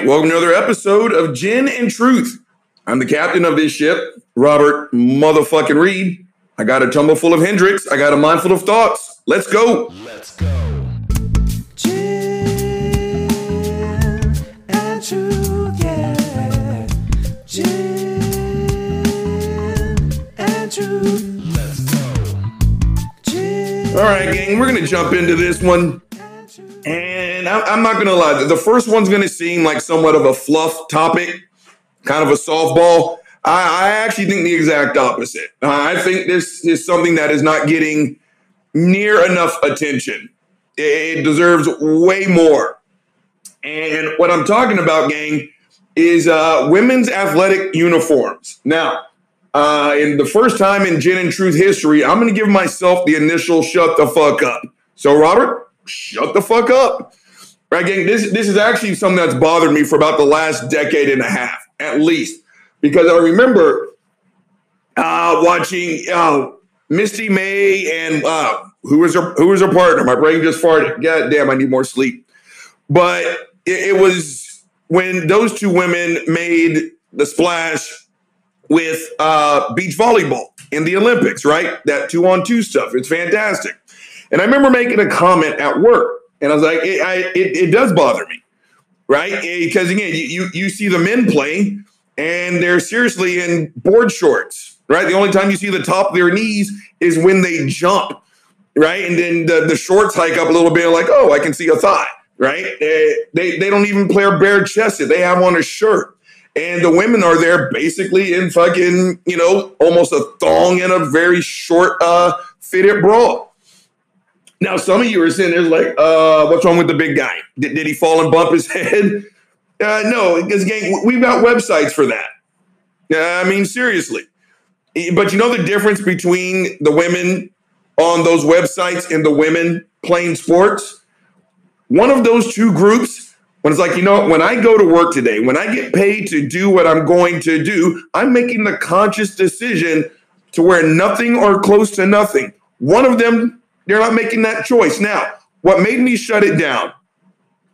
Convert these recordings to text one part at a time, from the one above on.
right, welcome to another episode of Gin and Truth. I'm the captain of this ship, Robert motherfucking Reed. I got a tumble full of Hendrick's. I got a mind full of thoughts. Let's go. Let's go. Gin and truth. Gin and truth. Let's go. All right, gang, we're going to jump into this one. And I- I'm not going to lie, the first one's going to seem like somewhat of a fluff topic, kind of a softball. I, I actually think the exact opposite. I think this is something that is not getting near enough attention. It, it deserves way more. And what I'm talking about, gang, is uh, women's athletic uniforms. Now, uh, in the first time in Gin and Truth history, I'm going to give myself the initial shut the fuck up. So, Robert, shut the fuck up. Right, gang, this, this is actually something that's bothered me for about the last decade and a half, at least, because I remember uh, watching uh, Misty May and uh, who was her who was her partner. My brain just farted. God damn, I need more sleep. But it, it was when those two women made the splash with uh, beach volleyball in the Olympics, right? That two on two stuff. It's fantastic. And I remember making a comment at work, and I was like, it, I, it, it does bother me, right? Because again, you, you you see the men play, and they're seriously in board shorts, right? The only time you see the top of their knees is when they jump, right? And then the, the shorts hike up a little bit, like, oh, I can see a thigh, right? They, they, they don't even play bare chested. They have on a shirt. And the women are there basically in fucking, you know, almost a thong and a very short uh fitted bra. Now, some of you are sitting there like, uh, what's wrong with the big guy? Did, did he fall and bump his head? Uh, no, because gang, we've got websites for that. Uh, I mean, seriously. But you know the difference between the women on those websites and the women playing sports? One of those two groups, when it's like, you know, when I go to work today, when I get paid to do what I'm going to do, I'm making the conscious decision to wear nothing or close to nothing. One of them, they're not making that choice. Now, what made me shut it down,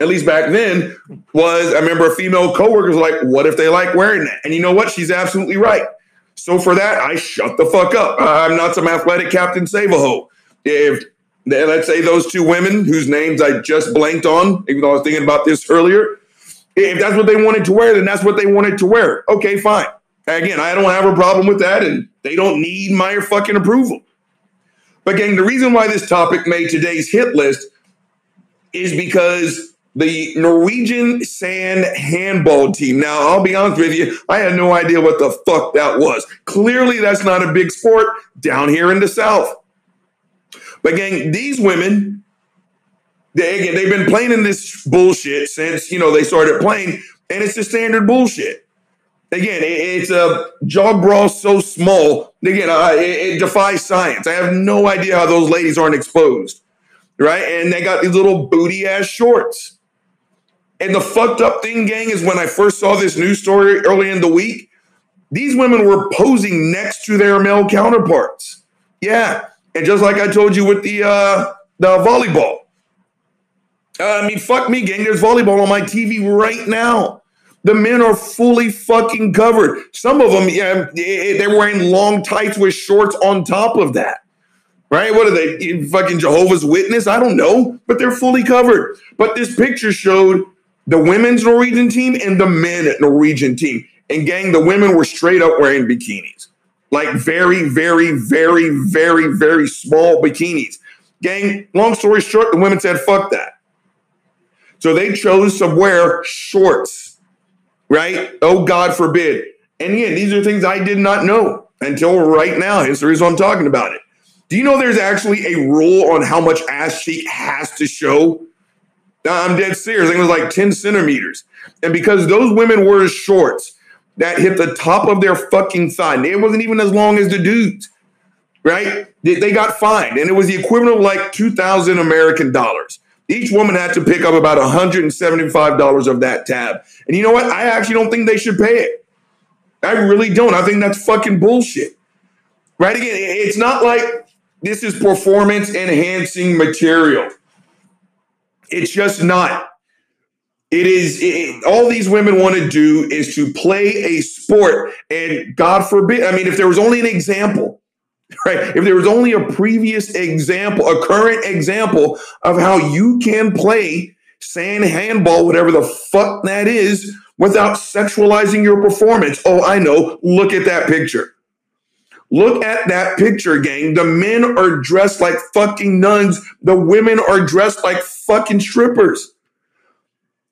at least back then, was I remember a female coworker was like, "What if they like wearing that?" And you know what? She's absolutely right. So for that, I shut the fuck up. I'm not some athletic Captain Save a. If let's say those two women whose names I just blanked on, even though I was thinking about this earlier, if that's what they wanted to wear, then that's what they wanted to wear. Okay, fine. Again, I don't have a problem with that, and they don't need my fucking approval. But gang, the reason why this topic made today's hit list is because the Norwegian sand handball team. Now, I'll be honest with you, I had no idea what the fuck that was. Clearly, that's not a big sport down here in the South. But gang, these women, they, again, they've been playing in this bullshit since you know they started playing, and it's the standard bullshit. Again, it, it's a jog bra so small. Again, uh, it, it defies science. I have no idea how those ladies aren't exposed, right? And they got these little booty ass shorts. And the fucked up thing, gang, is when I first saw this news story early in the week, these women were posing next to their male counterparts. Yeah. And just like I told you with the uh the volleyball. Uh, I mean, fuck me, gang. There's volleyball on my TV right now. The men are fully fucking covered. Some of them, yeah, eh, they're wearing long tights with shorts on top of that. Right? What are they? Eh, fucking Jehovah's Witness? I don't know, but they're fully covered. But this picture showed the women's Norwegian team and the men Norwegian team. And gang, the women were straight up wearing bikinis. Like very, very, very, very, very small bikinis. Gang, long story short, the women said, fuck that. So they chose to wear shorts, right? Oh, God forbid. And again, these are things I did not know until right now. Hence the reason I'm talking about it. Do you know there's actually a rule on how much ass cheek has to show? I'm dead serious. I think it was like 10 centimeters. And because those women wore shorts that hit the top of their fucking thigh, it wasn't even as long as the dudes, right? They got fined. And it was the equivalent of like 2,000 American dollars. Each woman had to pick up about $175 of that tab. And you know what? I actually don't think they should pay it. I really don't. I think that's fucking bullshit. Right? Again, it's not like this is performance enhancing material. It's just not. It is it, all these women want to do is to play a sport, and God forbid. I mean, if there was only an example, right? If there was only a previous example, a current example of how you can play sand handball, whatever the fuck that is, without sexualizing your performance. Oh, I know. Look at that picture. Look at that picture, gang. The men are dressed like fucking nuns. The women are dressed like fucking strippers.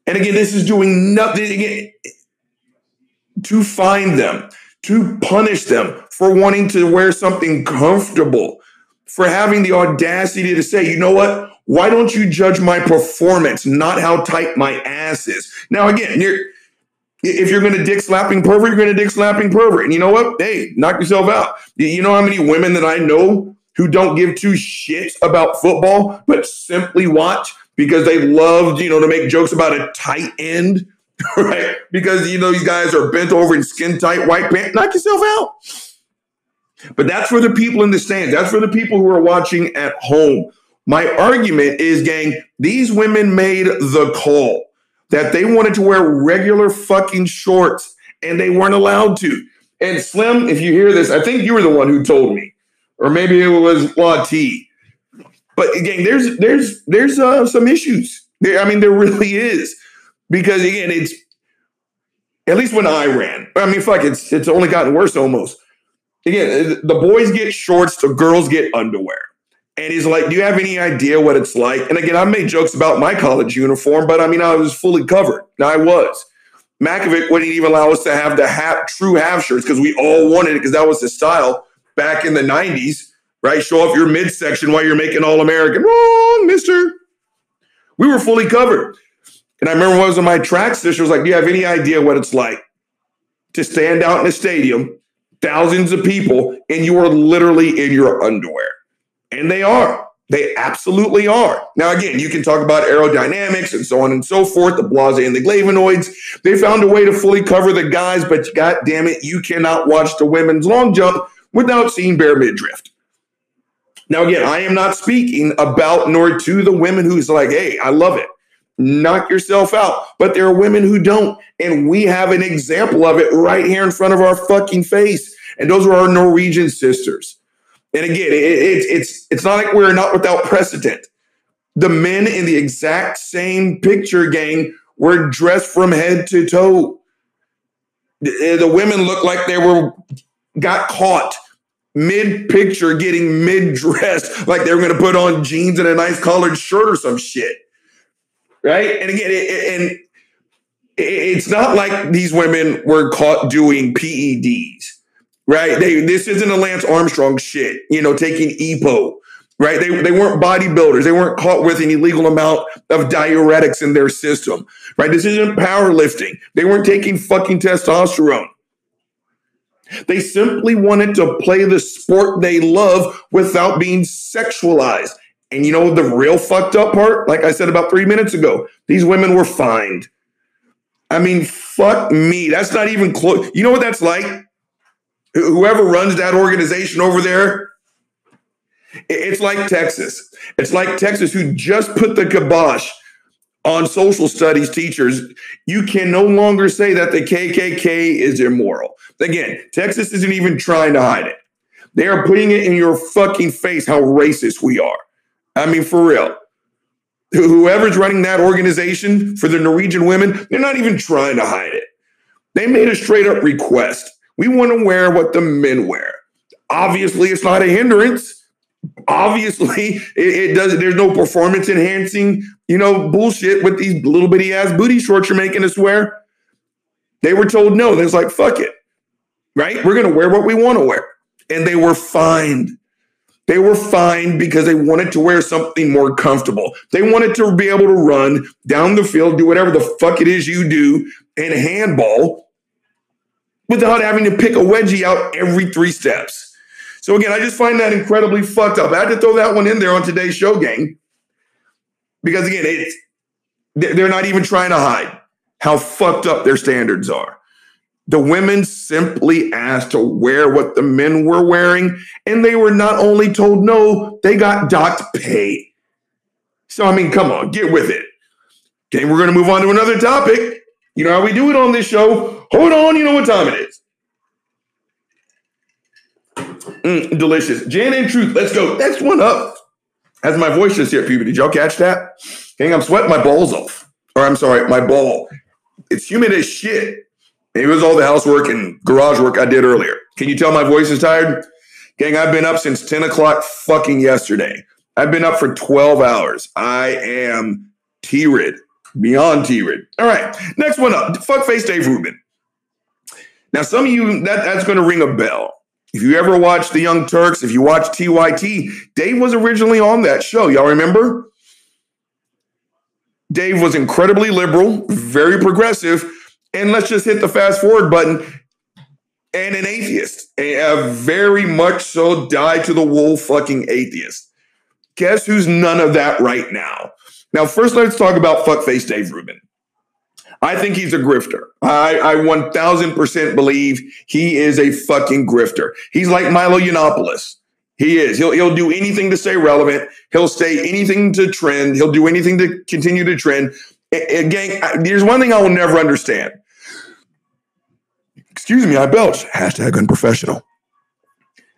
And again, this is doing nothing again, to find them, to punish them for wanting to wear something comfortable, for having the audacity to say, you know what? Why don't you judge my performance, not how tight my ass is? Now, again, you're if you're going to dick slapping pervert, you're going to dick slapping pervert. And you know what? Hey, knock yourself out. You know how many women that I know who don't give two shits about football, but simply watch because they loved, you know, to make jokes about a tight end, right? Because, you know, these guys are bent over in skin tight white pants. Knock yourself out. But that's for the people in the stands. That's for the people who are watching at home. My argument is, gang, these women made the call that they wanted to wear regular fucking shorts and they weren't allowed to. And Slim, if you hear this, I think you were the one who told me, or maybe it was Law But again, there's there's there's uh, some issues. There, I mean, there really is because again, it's at least when I ran. I mean, fuck, it's it's only gotten worse almost. Again, uh, the boys get shorts, the girls get underwear. And he's like, Do you have any idea what it's like? And again, I made jokes about my college uniform, but I mean, I was fully covered. Now I was. Makovic wouldn't even allow us to have the half, true half shirts because we all wanted it because that was the style back in the 90s, right? Show off your midsection while you're making All American. Wrong, mister. We were fully covered. And I remember when I was of my track sister was like, Do you have any idea what it's like to stand out in a stadium, thousands of people, and you are literally in your underwear? And they are. They absolutely are. Now, again, you can talk about aerodynamics and so on and so forth, the blase and the flavonoids. They found a way to fully cover the guys, but god damn it, you cannot watch the women's long jump without seeing bare midriff. Now, again, I am not speaking about nor to the women who's like, hey, I love it. Knock yourself out. But there are women who don't. And we have an example of it right here in front of our fucking face. And those are our Norwegian sisters. And again, it, it, it's it's not like we're not without precedent. The men in the exact same picture gang were dressed from head to toe. The, the women looked like they were got caught mid picture getting mid dressed, like they were going to put on jeans and a nice collared shirt or some shit. Right. And again, it, and it's not like these women were caught doing PEDs right? They this isn't a Lance Armstrong shit, you know, taking EPO, right? They they weren't bodybuilders. They weren't caught with an illegal amount of diuretics in their system, right? This isn't powerlifting. They weren't taking fucking testosterone. They simply wanted to play the sport they love without being sexualized. And you know the real fucked up part? Like I said about three minutes ago, these women were fined. I mean, fuck me. That's not even close. You know what that's like? whoever runs that organization over there, it's like Texas. It's like Texas who just put the kibosh on social studies teachers. You can no longer say that the KKK is immoral. Again, Texas isn't even trying to hide it. They are putting it in your fucking face how racist we are. I mean, for real. Whoever's running that organization for the Norwegian women, they're not even trying to hide it. They made a straight up request. We want to wear what the men wear. Obviously, it's not a hindrance. Obviously, it, it does. There's no performance enhancing, you know, bullshit with these little bitty ass booty shorts you're making us wear. They were told no. There's like fuck it, right? We're gonna wear what we want to wear, and they were fined. They were fined because they wanted to wear something more comfortable. They wanted to be able to run down the field, do whatever the fuck it is you do in handball without having to pick a wedgie out every three steps. So again, I just find that incredibly fucked up. I had to throw that one in there on today's show, gang, because again, it's they're not even trying to hide how fucked up their standards are. The women simply asked to wear what the men were wearing, and they were not only told no, they got docked pay. So I mean, come on, get with it. Okay, we're going to move on to another topic. You know how we do it on this show. Hold on, you know what time it is. Mm, delicious. Gin and Truth, let's go. Next one up. As my voice just hit puberty. Did y'all catch that? Gang, I'm sweating my balls off. Or I'm sorry, my ball. It's humid as shit. It was all the housework and garage work I did earlier. Can you tell my voice is tired? Gang, I've been up since 10 o'clock fucking yesterday. I've been up for 12 hours. I am T-rid, beyond T-rid. All right, next one up. Fuckface Dave Rubin. Now, some of you, that, that's going to ring a bell. If you ever watched The Young Turks, if you watch TYT, Dave was originally on that show. Y'all remember? Dave was incredibly liberal, very progressive, and let's just hit the fast forward button. And an atheist, a, very much so die to the wool fucking atheist. Guess who's none of that right now? Now, first, let's talk about fuckface Dave Rubin. I think he's a grifter. I, I 1000% believe he is a fucking grifter. He's like Milo Yiannopoulos. He is. He'll, he'll do anything to stay relevant. He'll say anything to trend. He'll do anything to continue to trend. Again, there's one thing I will never understand. Excuse me, I belch. Hashtag unprofessional.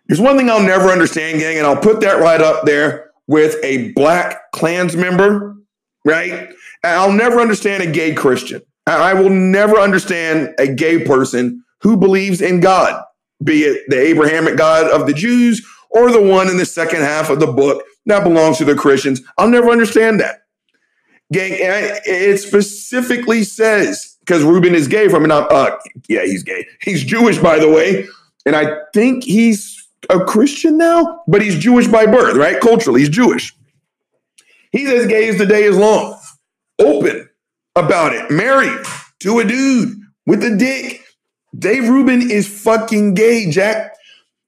There's one thing I'll never understand, gang, and I'll put that right up there with a black Klans member, right? I'll never understand a gay Christian. I will never understand a gay person who believes in God, be it the Abrahamic God of the Jews or the one in the second half of the book that belongs to the Christians. I'll never understand that. Gang, it specifically says, because Rubin is gay from, not, uh, yeah, he's gay. He's Jewish, by the way. And I think he's a Christian now, but he's Jewish by birth, right? Culturally, he's Jewish. He's as gay as the day is long open about it, married to a dude with a dick. Dave Rubin is fucking gay, Jack.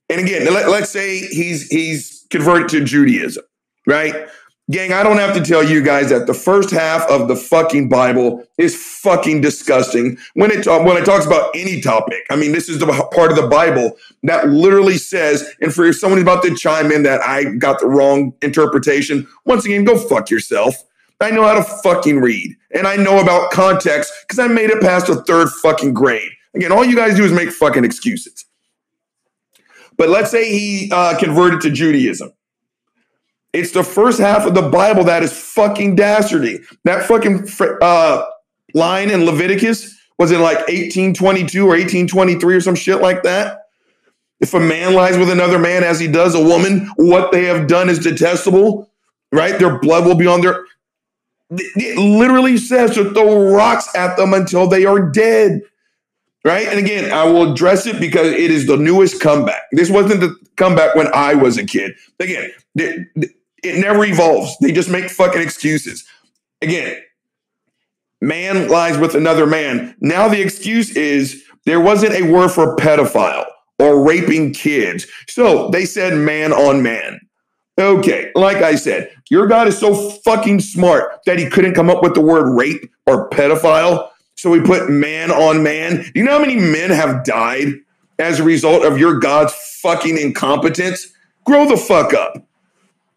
And again, let, us say he's he's converted to Judaism, right? Gang, I don't have to tell you guys that the first half of the fucking Bible is fucking disgusting when it when it talks about any topic. I mean, this is the part of the Bible that literally says, and for someone about to chime in that I got the wrong interpretation, once again, go fuck yourself. I know how to fucking read and I know about context because I made it past the third fucking grade. Again, all you guys do is make fucking excuses. But let's say he uh, converted to Judaism. It's the first half of the Bible that is fucking dastardly. That fucking uh, line in Leviticus was in like 1822 or 1823 or some shit like that. If a man lies with another man as he does a woman, what they have done is detestable, right? Their blood will be on their. It literally says to throw rocks at them until they are dead. Right. And again, I will address it because it is the newest comeback. This wasn't the comeback when I was a kid. Again, it, never evolves. They just make fucking excuses. Again, man lies with another man. Now the excuse is there wasn't a word for pedophile or raping kids. So they said man on man. Okay, like I said, your God is so fucking smart that he couldn't come up with the word rape or pedophile. So he put man on man. Do you know how many men have died as a result of your God's fucking incompetence? Grow the fuck up.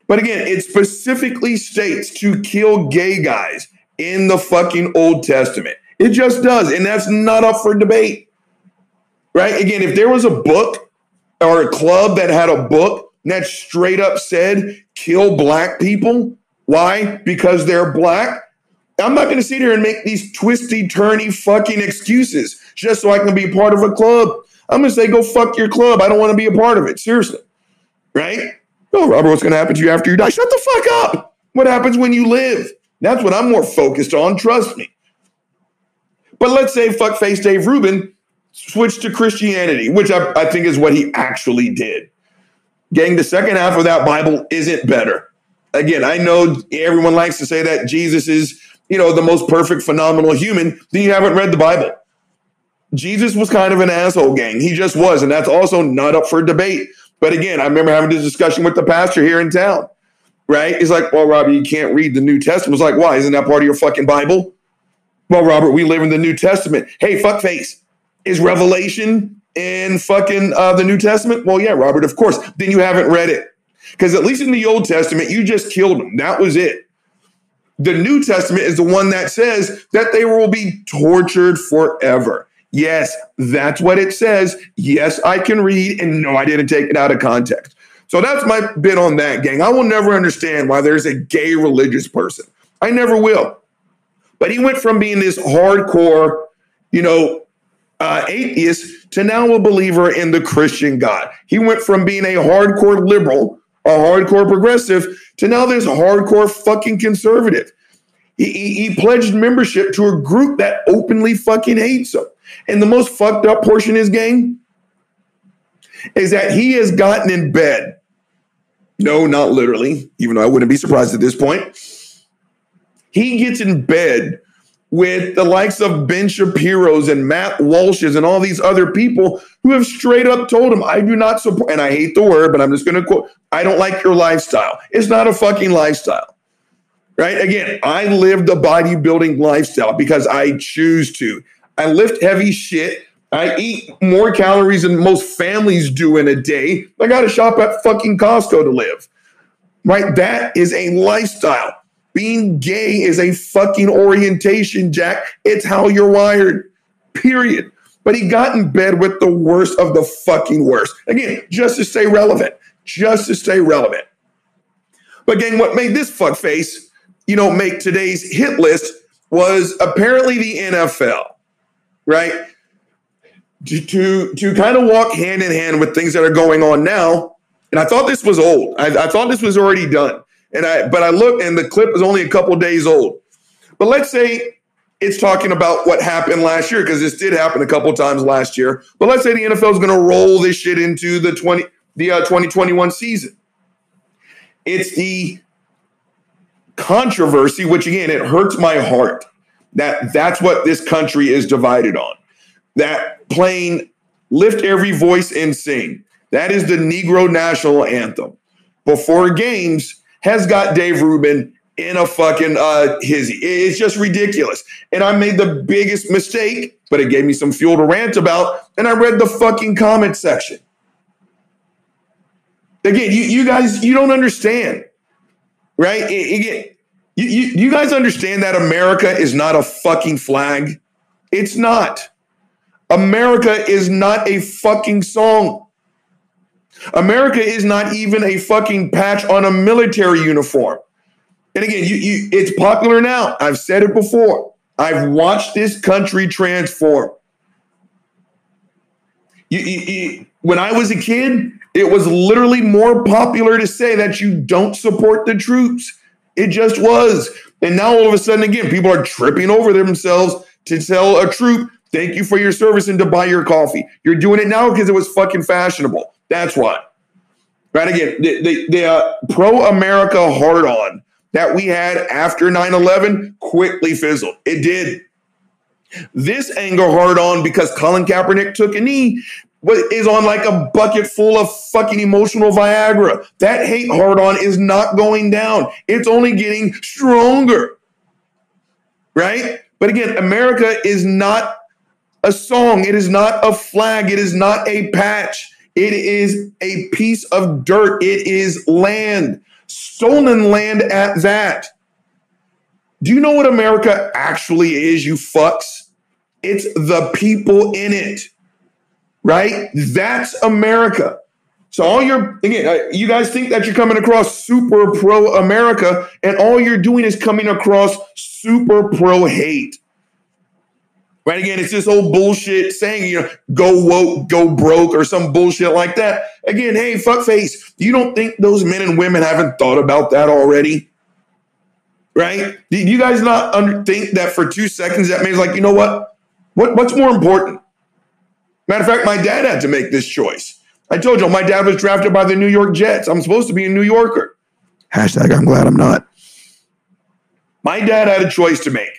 But again, it specifically states to kill gay guys in the fucking Old Testament. It just does. And that's not up for debate. Right? Again, if there was a book or a club that had a book that straight up said kill black people. Why? Because they're black. I'm not going to sit here and make these twisty, turny fucking excuses just so I can be part of a club. I'm going to say, go fuck your club. I don't want to be a part of it. Seriously. Right? Oh, Robert, what's going to happen to you after you die? Shut the fuck up. What happens when you live? That's what I'm more focused on. Trust me. But let's say fuckface Dave Rubin switched to Christianity, which I, I think is what he actually did. Gang, the second half of that Bible isn't better. Again, I know everyone likes to say that Jesus is, you know, the most perfect, phenomenal human. Then you haven't read the Bible. Jesus was kind of an asshole, gang. He just was. And that's also not up for debate. But again, I remember having this discussion with the pastor here in town, right? He's like, well, Robbie, you can't read the New Testament. I was like, why? Isn't that part of your fucking Bible? Well, Robert, we live in the New Testament. Hey, fuckface. Is Revelation in fucking uh, the New Testament? Well, yeah, Robert, of course. Then you haven't read it. Because at least in the Old Testament, you just killed them. That was it. The New Testament is the one that says that they will be tortured forever. Yes, that's what it says. Yes, I can read, and no, I didn't take it out of context. So that's my bit on that, gang. I will never understand why there's a gay religious person. I never will. But he went from being this hardcore, you know, uh, atheist to now a believer in the Christian God. He went from being a hardcore liberal, a hardcore progressive, to now this hardcore fucking conservative. He, he, he pledged membership to a group that openly fucking hates him. And the most fucked up portion of his game is that he has gotten in bed. No, not literally, even though I wouldn't be surprised at this point. He gets in bed with the likes of Ben Shapiro's and Matt Walsh's and all these other people who have straight up told him, I do not support, and I hate the word, but I'm just going to quote, I don't like your lifestyle. It's not a fucking lifestyle. Right? Again, I live the bodybuilding lifestyle because I choose to. I lift heavy shit. I eat more calories than most families do in a day. I got to shop at fucking Costco to live. Right? That is a lifestyle. Being gay is a fucking orientation, Jack. It's how you're wired, period. But he got in bed with the worst of the fucking worst. Again, just to stay relevant, just to stay relevant. But gang, what made this fuckface, you know, make today's hit list was apparently the NFL, right? To, to, to kind of walk hand in hand with things that are going on now. And I thought this was old. I, I thought this was already done. And I, but I looked, and the clip is only a couple days old. But let's say it's talking about what happened last year because this did happen a couple times last year. But let's say the NFL is going to roll this shit into the twenty the uh, 2021 season. It's the controversy, which again it hurts my heart that that's what this country is divided on. That playing lift every voice and sing. That is the Negro national anthem. Before games has got Dave Rubin in a fucking uh hizzy. It's just ridiculous. And I made the biggest mistake, but it gave me some fuel to rant about. And I read the fucking comment section. Again, you, you guys, you don't understand, right? Again, you, you, you guys understand that America is not a fucking flag. It's not. America is not a fucking song. America is not even a fucking patch on a military uniform. And again, you, you, it's popular now. I've said it before. I've watched this country transform. You, you, when I was a kid, it was literally more popular to say that you don't support the troops. It just was. And now all of a sudden, again, people are tripping over themselves to tell a troop, thank you for your service and to buy your coffee. You're doing it now because it was fucking fashionable. That's why. Right again, the, the, the uh, pro America hard on that we had after 9 11 quickly fizzled. It did. This anger hard on because Colin Kaepernick took a knee is on like a bucket full of fucking emotional Viagra. That hate hard on is not going down. It's only getting stronger. Right? But again, America is not a song. It is not a flag. It is not a patch. It is a piece of dirt. It is land, stolen land at that. Do you know what America actually is, you fucks? It's the people in it right? That's America. So all you're again, uh, you guys think that you're coming across super pro America, and all you're doing is coming across super pro hate. Right again, it's this old bullshit saying, you know, go woke, go broke, or some bullshit like that. Again, hey, fuckface, you don't think those men and women haven't thought about that already? Right? Do you guys not under, think that for two seconds that means like, you know what? What what's more important? Matter of fact, my dad had to make this choice. I told you, my dad was drafted by the New York Jets. I'm supposed to be a New Yorker. Hashtag, I'm glad I'm not. My dad had a choice to make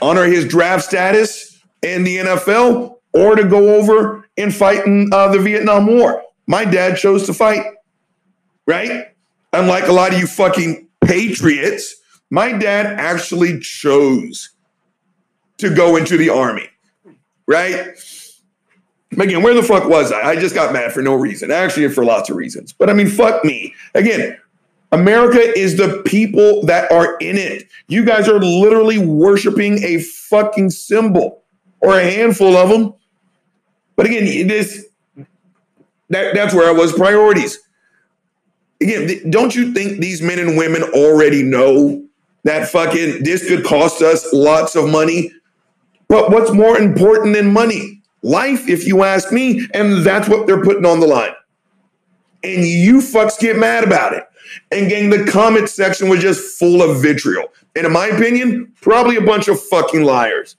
honor his draft status in the NFL or to go over and fight in uh, the Vietnam War. My dad chose to fight, right? Unlike a lot of you fucking patriots, my dad actually chose to go into the army, right? Again, where the fuck was I? I just got mad for no reason. Actually, for lots of reasons. But I mean, fuck me. Again, America is the people that are in it. You guys are literally worshiping a fucking symbol or a handful of them. But again, this that, that's where I was priorities. Again, don't you think these men and women already know that fucking this could cost us lots of money? But what's more important than money? Life, if you ask me, and that's what they're putting on the line. And you fucks get mad about it. And gang, the comment section was just full of vitriol. And in my opinion, probably a bunch of fucking liars.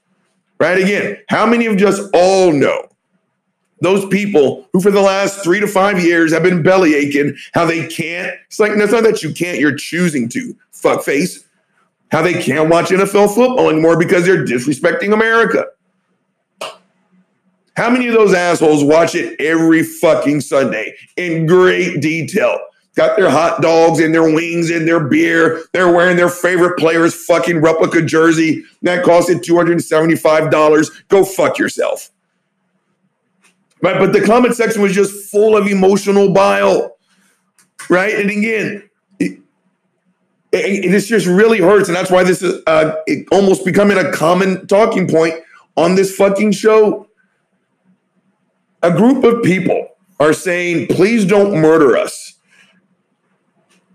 Right? Again, how many of us all know those people who for the last three to five years have been belly aching, how they can't. It's like, no, it's not that you can't, you're choosing to, fuck face. How they can't watch NFL football anymore because they're disrespecting America. How many of those assholes watch it every fucking Sunday in great detail? Got their hot dogs and their wings and their beer. They're wearing their favorite player's fucking replica jersey that costed $275. Go fuck yourself. Right? But the comment section was just full of emotional bile. Right? And again, it, it, this just really hurts. And that's why this is uh, it almost becoming a common talking point on this fucking show. A group of people are saying, please don't murder us.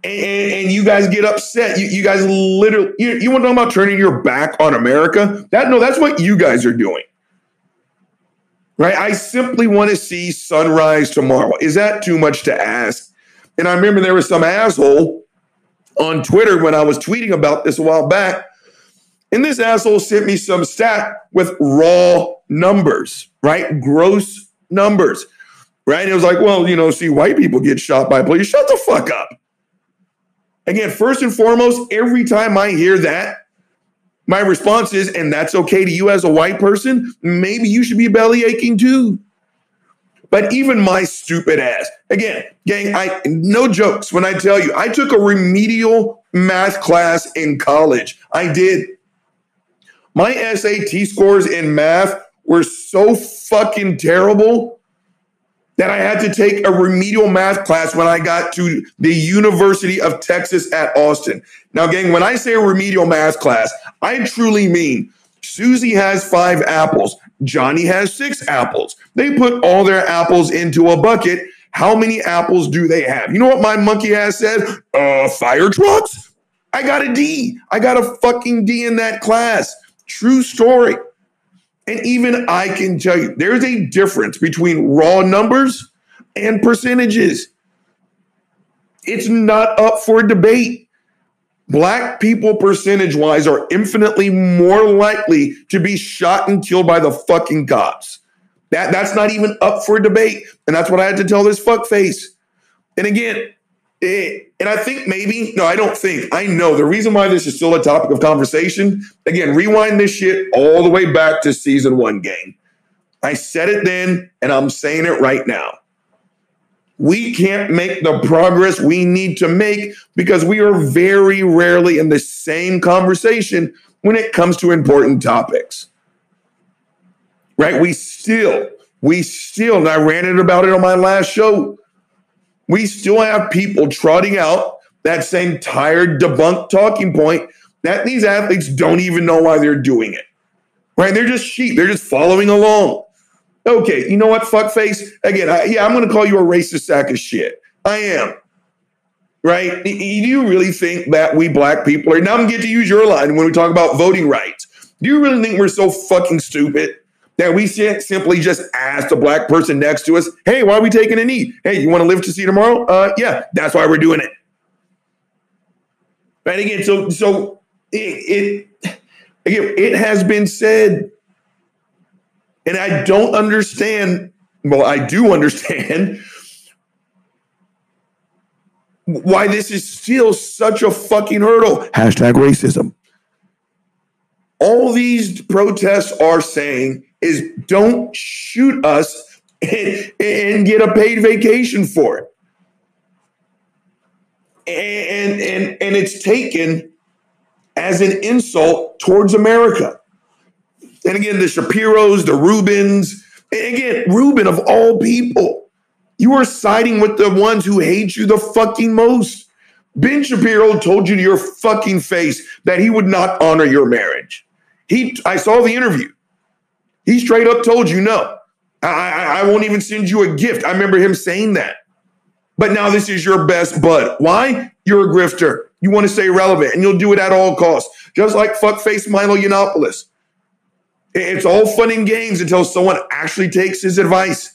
And, and you guys get upset. You, you guys literally, you, you want to talk about turning your back on America? That no, that's what you guys are doing right? I simply want to see sunrise tomorrow. Is that too much to ask? And I remember there was some asshole on Twitter when I was tweeting about this a while back. And this asshole sent me some stat with raw numbers, right? Gross numbers, right? And it was like, well, you know, see, white people get shot by police. Shut the fuck up. Again, first and foremost, every time I hear that, my response is, and that's okay to you as a white person, maybe you should be belly aching too. But even my stupid ass, again, gang, I no jokes when I tell you, I took a remedial math class in college. I did. My SAT scores in math were so fucking terrible that I had to take a remedial math class when I got to the University of Texas at Austin. Now, gang, when I say a remedial math class, I truly mean Susie has five apples, Johnny has six apples. They put all their apples into a bucket. How many apples do they have? You know what my monkey ass said? Uh, fire trucks? I got a D. I got a fucking D in that class. True story. And even I can tell you there's a difference between raw numbers and percentages. It's not up for debate. Black people, percentage wise, are infinitely more likely to be shot and killed by the fucking cops. That, that's not even up for debate. And that's what I had to tell this fuckface. And again, it, and I think maybe, no, I don't think, I know the reason why this is still a topic of conversation. Again, rewind this shit all the way back to season one game. I said it then, and I'm saying it right now. We can't make the progress we need to make because we are very rarely in the same conversation when it comes to important topics. Right? We still, we still, and I ranted about it on my last show we still have people trotting out that same tired, debunked talking point that these athletes don't even know why they're doing it. Right? They're just sheep. They're just following along. Okay, you know what, fuckface? Again, I, yeah, I'm going to call you a racist sack of shit. I am. Right? Do you really think that we black people are now? I'm going to get to use your line when we talk about voting rights. Do you really think we're so fucking stupid that we simply just ask the black person next to us, hey, why are we taking a knee? Hey, you want to live to see tomorrow? Uh, yeah, that's why we're doing it. Right again, so so it, it again, it has been said, and I don't understand. Well, I do understand why this is still such a fucking hurdle. Hashtag racism. All these protests are saying is don't shoot us and, and get a paid vacation for it. And, and, and it's taken as an insult towards America. And again, the Shapiros, the Rubins, and again, Rubin of all people, you are siding with the ones who hate you the fucking most. Ben Shapiro told you to your fucking face that he would not honor your marriage. He, I saw the interview. He straight up told you no. I, I, I won't even send you a gift. I remember him saying that. But now this is your best bud. Why? You're a grifter. You want to stay relevant, and you'll do it at all costs. Just like fuckface Milo Yiannopoulos. It's all fun and games until someone actually takes his advice.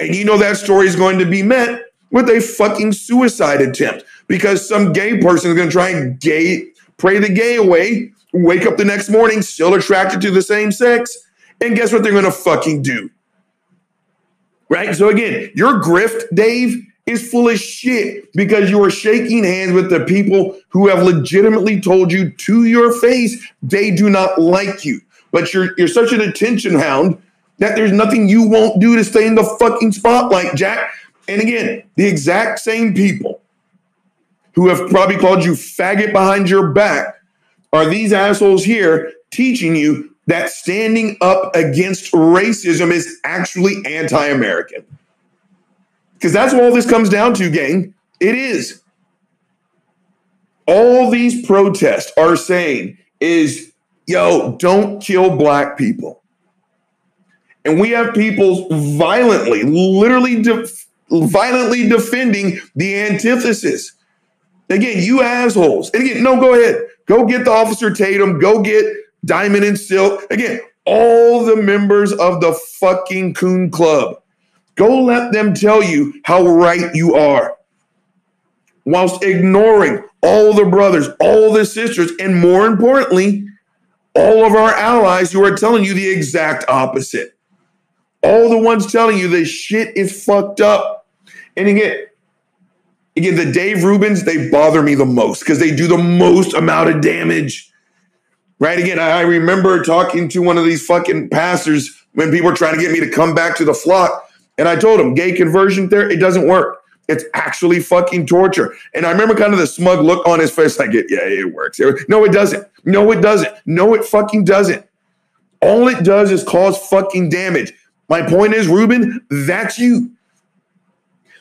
And you know that story is going to be met with a fucking suicide attempt because some gay person is going to try and gay pray the gay away, wake up the next morning still attracted to the same sex, and guess what they're going to fucking do? Right? So again, your grift, Dave, is full of shit because you are shaking hands with the people who have legitimately told you to your face they do not like you. But you're you're such an attention hound that there's nothing you won't do to stay in the fucking spotlight, Jack. And again, the exact same people who have probably called you faggot behind your back are these assholes here teaching you that standing up against racism is actually anti American. Because that's what all this comes down to, gang. It is. All these protests are saying is, yo, don't kill black people. And we have people violently, literally, violently defending the antithesis. Again, you assholes. And again, no, go ahead. Go get the officer Tatum. Go get Diamond and Silk. Again, all the members of the fucking Coon Club. Go let them tell you how right you are whilst ignoring all the brothers, all the sisters, and more importantly, all of our allies who are telling you the exact opposite. All the ones telling you this shit is fucked up. And again, again, the Dave Rubins, they bother me the most because they do the most amount of damage. Right? Again, I remember talking to one of these fucking pastors when people were trying to get me to come back to the flock. And I told him, gay conversion there, it doesn't work. It's actually fucking torture. And I remember kind of the smug look on his face, like, yeah, it works. No, it doesn't. No, it doesn't. No, it fucking doesn't. All it does is cause fucking damage. My point is, Rubin, that's you.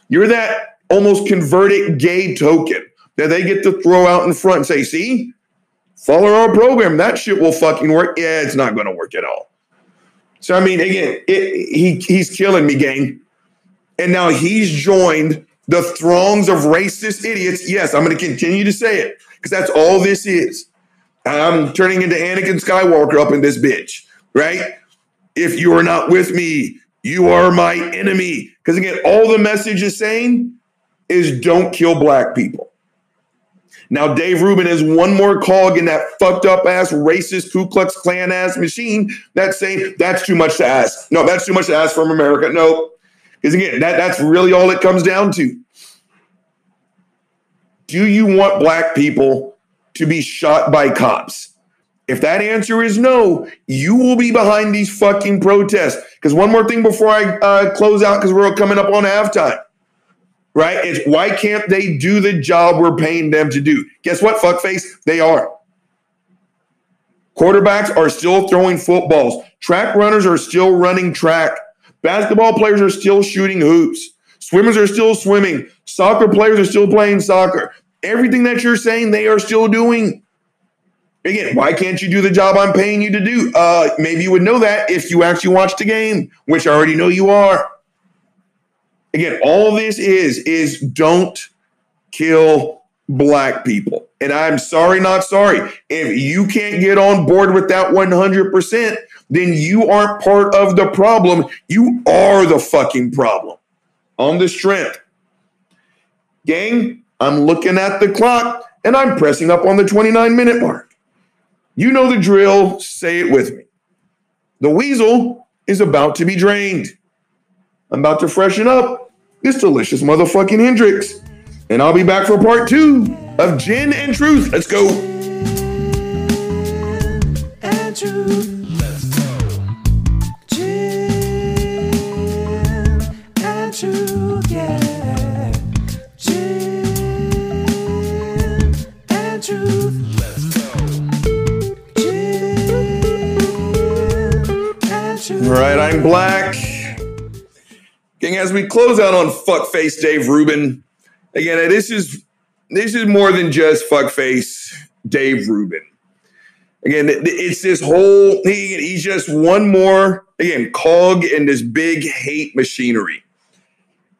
You're that almost converted gay token that they get to throw out in front and say, see, follow our program. That shit will fucking work. Yeah, it's not going to work at all. So, I mean, again, it, he, he's killing me, gang. And now he's joined the throngs of racist idiots. Yes, I'm going to continue to say it because that's all this is. I'm turning into Anakin Skywalker up in this bitch, right? If you are not with me, you are my enemy. Because again, all the message is saying is don't kill black people. Now, Dave Rubin is one more cog in that fucked up ass racist Ku Klux Klan ass machine that's saying that's too much to ask. No, that's too much to ask from America. No, because again, that, that's really all it comes down to. Do you want black people to be shot by cops? If that answer is no, you will be behind these fucking protests. Because one more thing before I uh, close out, because we're coming up on halftime, right? It's why can't they do the job we're paying them to do? Guess what, fuckface? They are. Quarterbacks are still throwing footballs. Track runners are still running track. Basketball players are still shooting hoops. Swimmers are still swimming. Soccer players are still playing soccer. Everything that you're saying, they are still doing. Again, why can't you do the job I'm paying you to do? Uh, maybe you would know that if you actually watched the game, which I already know you are. Again, all this is is don't kill black people. And I'm sorry, not sorry. If you can't get on board with that 100%, then you aren't part of the problem. You are the fucking problem. On the strength. Gang, I'm looking at the clock and I'm pressing up on the 29 minute mark. You know the drill. Say it with me. The weasel is about to be drained. I'm about to freshen up this delicious motherfucking Hendrick's. And I'll be back for part two of Gin and Truth. Let's go. and truth. Let us go. Gin and truth, yeah. Gin and truth. All right, I'm black. Gang, as we close out on fuckface Dave Rubin, again, this is this is more than just fuckface Dave Rubin. Again, it's this whole he, he's just one more again cog in this big hate machinery.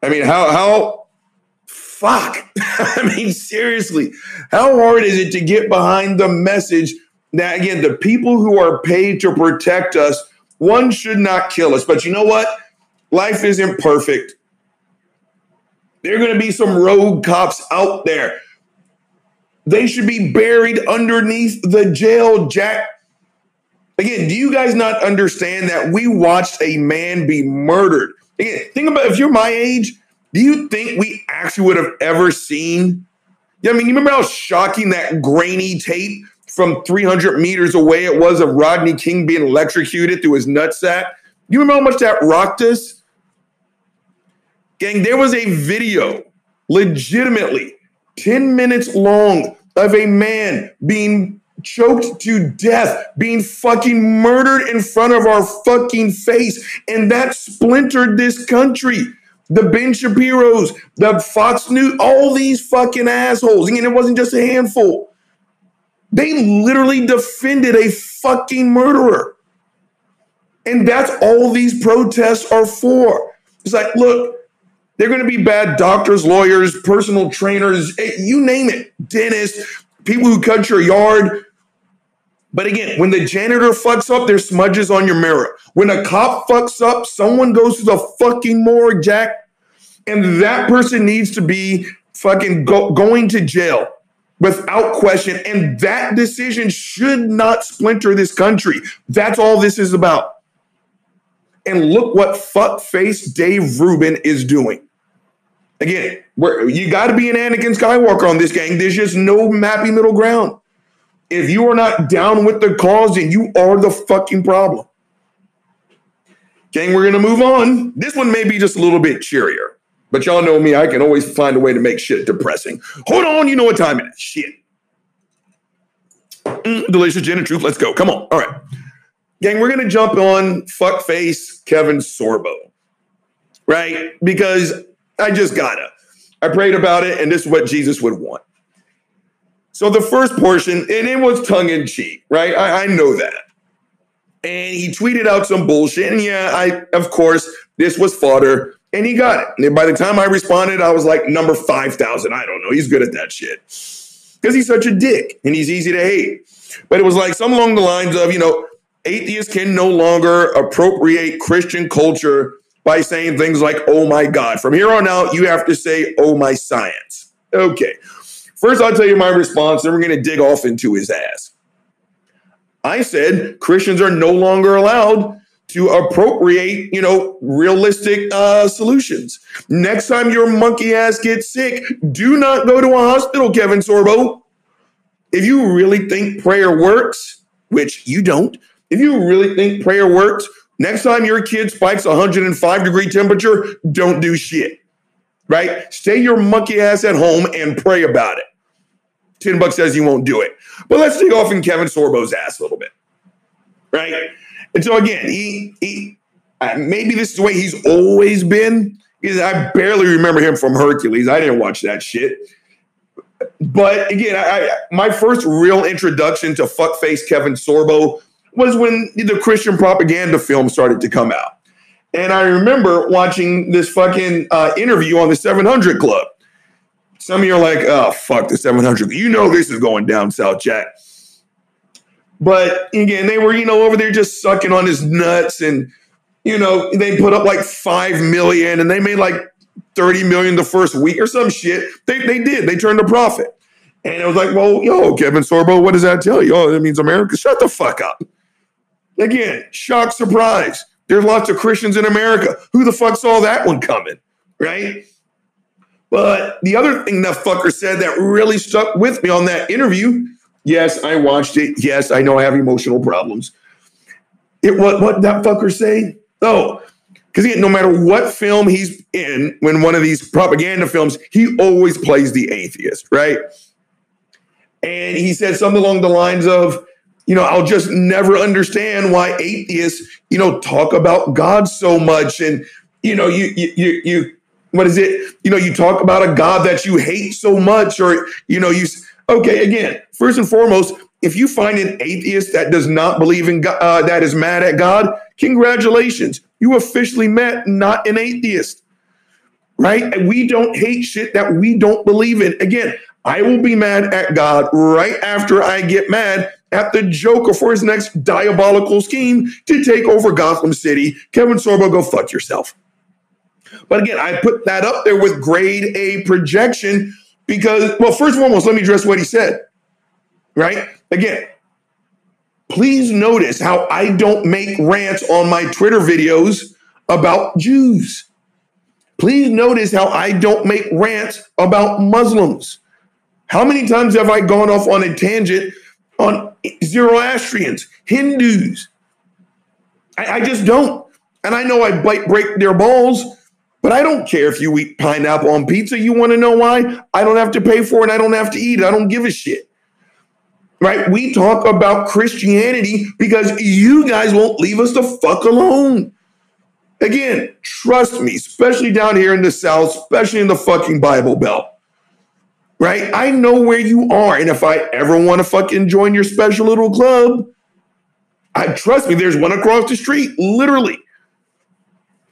I mean, how how fuck? I mean, seriously, how hard is it to get behind the message that again the people who are paid to protect us one should not kill us, but you know what? Life isn't perfect. There are going to be some rogue cops out there. They should be buried underneath the jail, Jack. Again, do you guys not understand that we watched a man be murdered? Again, think about if you're my age, do you think we actually would have ever seen? Yeah, I mean, you remember how shocking that grainy tape from 300 meters away it was of Rodney King being electrocuted through his nutsack? You remember how much that rocked us? Gang, there was a video, legitimately 10 minutes long, of a man being choked to death, being fucking murdered in front of our fucking face. And that splintered this country. The Ben Shapiro's, the Fox News, all these fucking assholes. And it wasn't just a handful. They literally defended a fucking murderer. And that's all these protests are for. It's like, look, they're going to be bad doctors, lawyers, personal trainers, eh, you name it, dentists, people who cut your yard. But again, when the janitor fucks up, there's smudges on your mirror. When a cop fucks up, someone goes to the fucking morgue, Jack, and that person needs to be fucking go- going to jail without question. And that decision should not splinter this country. That's all this is about. And look what fuckface Dave Rubin is doing. Again, you got to be an Anakin Skywalker on this gang. There's just no happy middle ground. If you are not down with the cause, then you are the fucking problem. Gang, we're gonna move on. This one may be just a little bit cheerier, but y'all know me. I can always find a way to make shit depressing. Hold on, you know what time it is. Shit. Mm, delicious gin and truth. Let's go. Come on. All right. Gang, we're gonna jump on fuckface Kevin Sorbo. Right? Because I just gotta. I prayed about it, and this is what Jesus would want. So the first portion, and it was tongue in cheek, right? I, I know that. And he tweeted out some bullshit. And yeah, I of course this was fodder, and he got it. And by the time I responded, I was like number five thousand. I don't know. He's good at that shit because he's such a dick and he's easy to hate. But it was like some along the lines of, you know, atheists can no longer appropriate Christian culture by saying things like, oh my God. From here on out, you have to say, oh my science. Okay. First, I'll tell you my response, and we're going to dig off into his ass. I said Christians are no longer allowed to appropriate, you know, realistic uh, solutions. Next time your monkey ass gets sick, do not go to a hospital, Kevin Sorbo. If you really think prayer works, which you don't, if you really think prayer works, next time your kid spikes 105 degree temperature, don't do shit. Right? Stay your monkey ass at home and pray about it. 10 bucks says you won't do it. But let's dig off in Kevin Sorbo's ass a little bit. Right? And so again, he he maybe this is the way he's always been. Because I barely remember him from Hercules. I didn't watch that shit. But again, I, I my first real introduction to fuckface Kevin Sorbo was when the Christian propaganda film started to come out. And I remember watching this fucking uh, interview on the 700 Club. Some of you are like, oh, fuck the 700. You know this is going down South Jack. But again, they were, you know, over there just sucking on his nuts and, you know, they put up like 5 million and they made like 30 million the first week or some shit. They, they did. They turned a profit. And it was like, well, yo, Kevin Sorbo, what does that tell you? Oh, that means America. Shut the fuck up. Again, shock, surprise. There's lots of Christians in America. Who the fuck saw that one coming? Right? But the other thing that fucker said that really stuck with me on that interview, yes, I watched it. Yes, I know I have emotional problems. It what what that fucker say? Oh, because no matter what film he's in, when one of these propaganda films, he always plays the atheist, right? And he said something along the lines of, you know, I'll just never understand why atheists, you know, talk about God so much. And, you know, you you you you what is it? You know, you talk about a God that you hate so much, or, you know, you, okay, again, first and foremost, if you find an atheist that does not believe in God, uh, that is mad at God, congratulations. You officially met not an atheist, right? And we don't hate shit that we don't believe in. Again, I will be mad at God right after I get mad at the Joker for his next diabolical scheme to take over Gotham City. Kevin Sorbo, go fuck yourself. But again, I put that up there with grade A projection because, well, first and foremost, let me address what he said, right? Again, please notice how I don't make rants on my Twitter videos about Jews. Please notice how I don't make rants about Muslims. How many times have I gone off on a tangent on Zoroastrians, Hindus? I, I just don't. And I know I bite, break their balls, but I don't care if you eat pineapple on pizza. You want to know why? I don't have to pay for it. I don't have to eat it. I don't give a shit. Right? We talk about Christianity because you guys won't leave us the fuck alone. Again, trust me, especially down here in the South, especially in the fucking Bible Belt. Right? I know where you are. And if I ever want to fucking join your special little club, I trust me, there's one across the street, literally.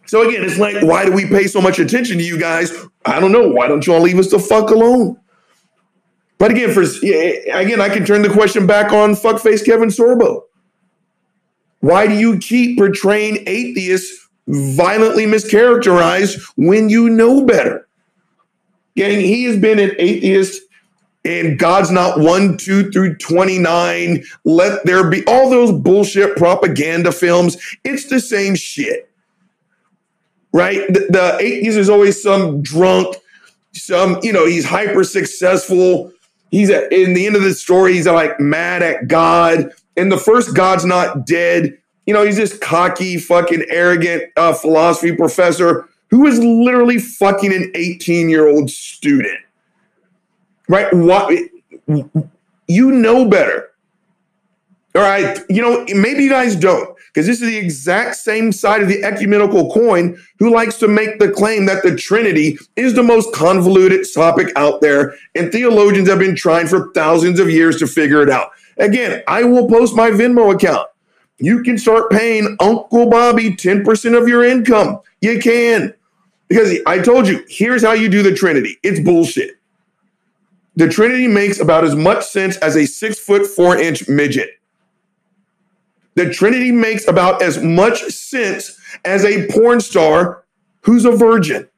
So again, it's like, why do we pay so much attention to you guys? I don't know. Why don't you all leave us the fuck alone? But again, for again, I can turn the question back on fuckface Kevin Sorbo. Why do you keep portraying atheists violently mischaracterized when you know better? Gang, he has been an atheist and God's not one, two through 29. Let there be all those bullshit propaganda films. It's the same shit right? The, the atheist is always some drunk, some, you know, he's hyper successful. He's at, in the end of the story, he's like mad at God. And the first God's not dead. You know, he's this cocky, fucking arrogant uh, philosophy professor who is literally fucking an 18 year old student, right? What you know better. All right. You know, maybe you guys don't, because this is the exact same side of the ecumenical coin who likes to make the claim that the Trinity is the most convoluted topic out there, and theologians have been trying for thousands of years to figure it out. Again, I will post my Venmo account. You can start paying Uncle Bobby 10% of your income. You can. Because I told you, here's how you do the Trinity. It's bullshit. The Trinity makes about as much sense as a six foot four inch midget. The Trinity makes about as much sense as a porn star who's a virgin.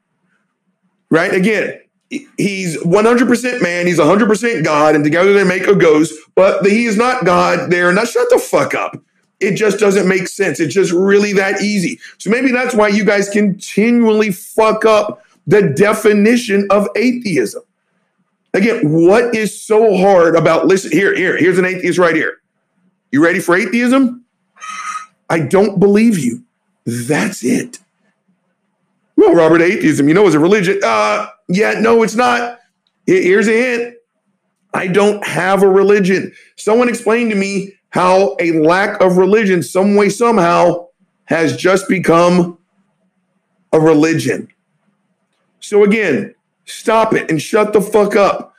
Right? Again, he's 100% man, he's 100% God, and together they make a ghost, but he is not God. They're not, shut the fuck up. It just doesn't make sense. It's just really that easy. So maybe that's why you guys continually fuck up the definition of atheism. Again, what is so hard about listen here, here, here's an atheist right here. You ready for atheism? I don't believe you. That's it. Well, Robert, atheism, you know, is a religion. Uh, yeah, no, it's not. Here's a hint. I don't have a religion. Someone explained to me how a lack of religion, some way, somehow, has just become a religion. So again, stop it and shut the fuck up.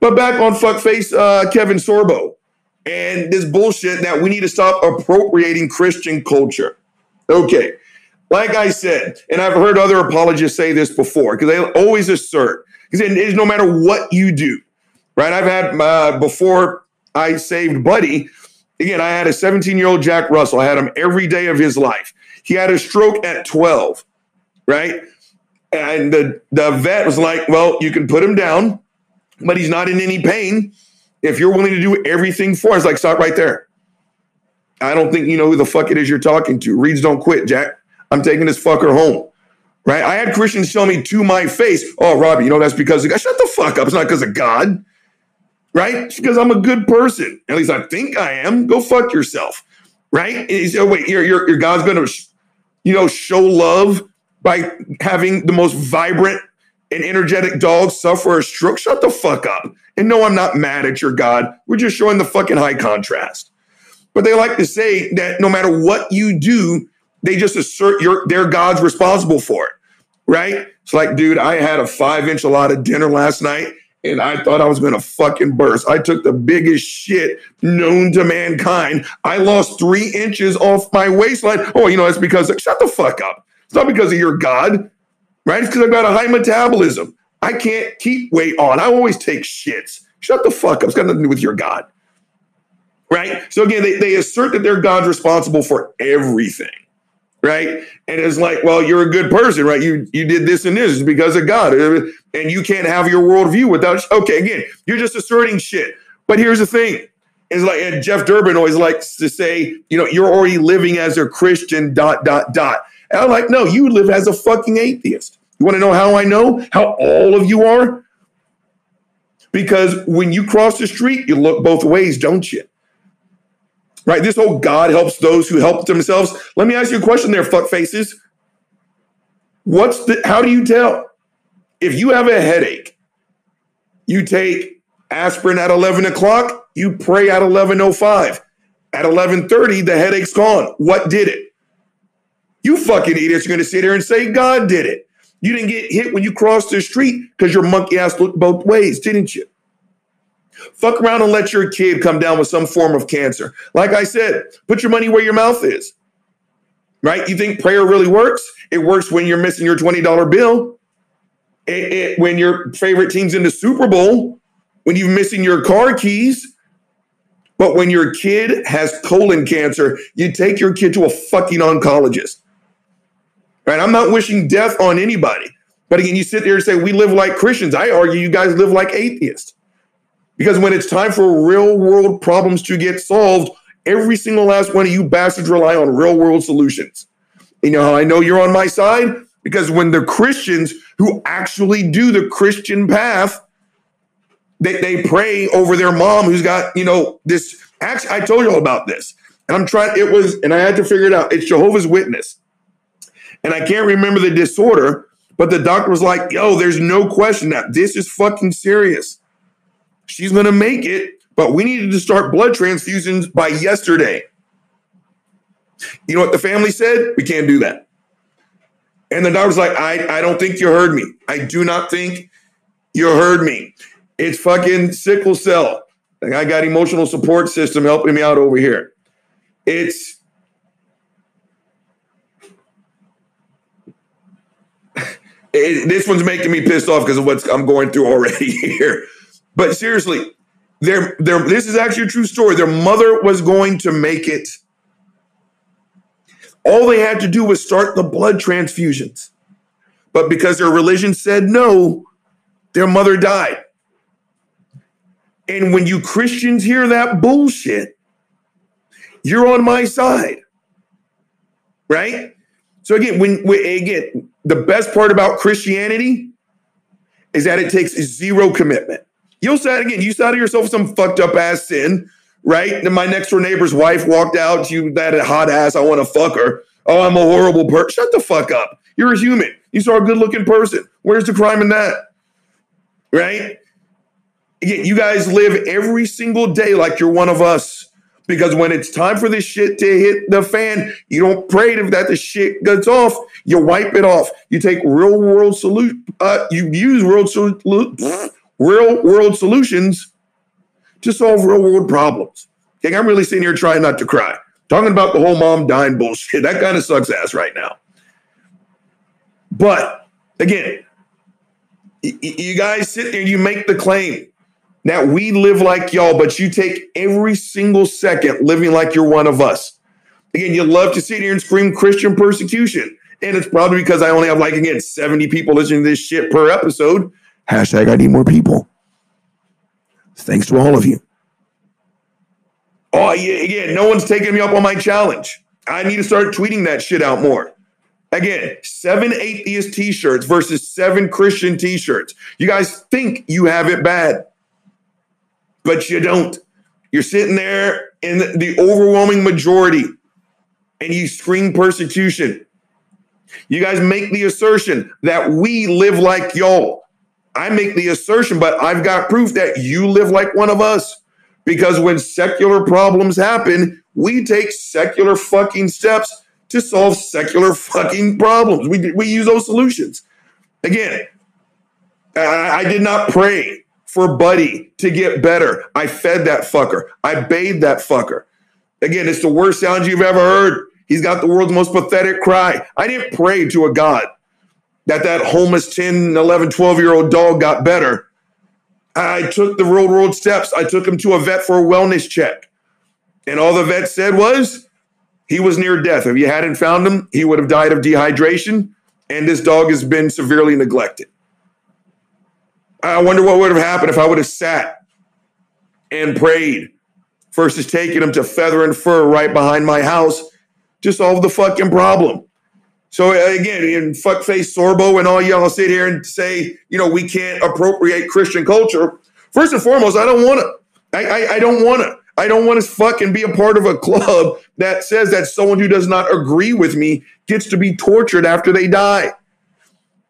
But back on fuckface uh, Kevin Sorbo and this bullshit that we need to stop appropriating Christian culture. Okay, like I said, and I've heard other apologists say this before because they always assert because it is no matter what you do, right? I've had uh, before I saved Buddy. Again, I had a 17 year old Jack Russell. I had him every day of his life. He had a stroke at 12, right? And the, the vet was like, well, you can put him down, but he's not in any pain. If you're willing to do everything for us, like, stop right there. I don't think you know who the fuck it is you're talking to. Reeds don't quit, Jack. I'm taking this fucker home. Right? I had Christians tell me to my face, oh, Robbie, you know, that's because of God. Shut the fuck up. It's not because of God. Right? Because I'm a good person. At least I think I am. Go fuck yourself. Right? Oh, wait, your, your, your God's going to, you know, show love by having the most vibrant and energetic dog suffer a stroke. Shut the fuck up. And no, I'm not mad at your God. We're just showing the fucking high contrast. But they like to say that no matter what you do, they just assert your their God's responsible for it. right? It's like, dude, I had a five inch a lot of dinner last night and I thought I was going to fucking burst. I took the biggest shit known to mankind. I lost three inches off my waistline. Oh, you know, it's because, shut the fuck up. It's not because of your God, right? It's because I've got a high metabolism. I can't keep weight on. I always take shits. Shut the fuck up. It's got nothing to do with your God, right? So again, they, they assert that their God's responsible for everything right? And it's like, well, you're a good person, right? You you did this and this it's because of God, and you can't have your worldview without. Okay, again, you're just asserting shit. But here's the thing: is like, and Jeff Durbin always likes to say, you know, you're already living as a Christian. Dot dot dot. And I'm like, no, you live as a fucking atheist. You want to know how I know how all of you are? Because when you cross the street, you look both ways, don't you? Right? This whole God helps those who help themselves. Let me ask you a question there, fuck faces. What's the how do you tell? If you have a headache, you take aspirin at 11 o'clock, you pray at 11.05. At 11.30, the headache's gone. What did it? You fucking idiots are going to sit here and say God did it. You didn't get hit when you crossed the street because your monkey ass looked both ways, didn't you? Fuck around and let your kid come down with some form of cancer. Like I said, put your money where your mouth is. Right? You think prayer really works? It works when you're missing your $20 bill. It, it, when your favorite team's in the Super Bowl, when you're missing your car keys. But when your kid has colon cancer, you take your kid to a fucking oncologist. Right? I'm not wishing death on anybody. But again, you sit there and say, we live like Christians. I argue you guys live like atheists. Because when it's time for real world problems to get solved, every single last one of you bastards rely on real world solutions. You know how I know you're on my side? Because when the Christians who actually do the Christian path, they, they pray over their mom who's got, you know, this. Actually, I told you all about this. And I'm trying, it was, and I had to figure it out. It's Jehovah's Witness. And I can't remember the disorder, but the doctor was like, yo, there's no question that this is fucking serious. She's going to make it, but we needed to start blood transfusions by yesterday. You know what the family said? We can't do that. And the doctor's like, I, I don't think you heard me. I do not think you heard me. It's fucking sickle cell. Like I got emotional support system helping me out over here. It's it, this one's making me pissed off because of what I'm going through already here. But seriously, their their this is actually a true story. Their mother was going to make it. All they had to do was start the blood transfusions. But because their religion said no, their mother died. And when you Christians hear that bullshit, you're on my side. Right? So again, when, when again, the best part about Christianity is that it takes zero commitment. You'll say it again. You said to yourself some fucked up ass sin, right? And my next door neighbor's wife walked out. You that hot ass. I want to fuck her. Oh, I'm a horrible person. Shut the fuck up. You're a human. You saw a good looking person. Where's the crime in that? Right? Again, you guys live every single day like you're one of us. Because when it's time for this shit to hit the fan, you don't pray to that the shit gets off. You wipe it off. You take real world solution. Uh, you use world solution real world solutions to solve real world problems. Okay, I'm really sitting here trying not to cry. Talking about the whole mom dying bullshit. That kind of sucks ass right now. But again, you guys sit there and you make the claim that we live like y'all, but you take every single second living like you're one of us. Again, you love to sit here and scream Christian persecution. And it's probably because I only have like, again, 70 people listening to this shit per episode. Hashtag I need more people. Thanks to all of you. Oh, yeah, yeah. No one's taking me up on my challenge. I need to start tweeting that shit out more. Again, seven atheist t shirts versus seven Christian t shirts. You guys think you have it bad, but you don't. You're sitting there in the overwhelming majority and you scream persecution. You guys make the assertion that we live like y'all. I make the assertion, but I've got proof that you live like one of us. Because when secular problems happen, we take secular fucking steps to solve secular fucking problems. We, we use those solutions. Again, I, I did not pray for Buddy to get better. I fed that fucker. I bathed that fucker. Again, it's the worst sound you've ever heard. He's got the world's most pathetic cry. I didn't pray to a God that that homeless 10, 11, 12 year old dog got better. I took the real world steps. I took him to a vet for a wellness check. And all the vet said was he was near death. If you hadn't found him, he would have died of dehydration. And this dog has been severely neglected. I wonder what would have happened if I would have sat and prayed versus taking him to Feather and Fur right behind my house to solve the fucking problem. So uh, again, in fuckface Sorbo and all y'all sit here and say, you know, we can't appropriate Christian culture. First and foremost, I don't want to. I, I, I don't want to. I don't want to fucking be a part of a club that says that someone who does not agree with me gets to be tortured after they die.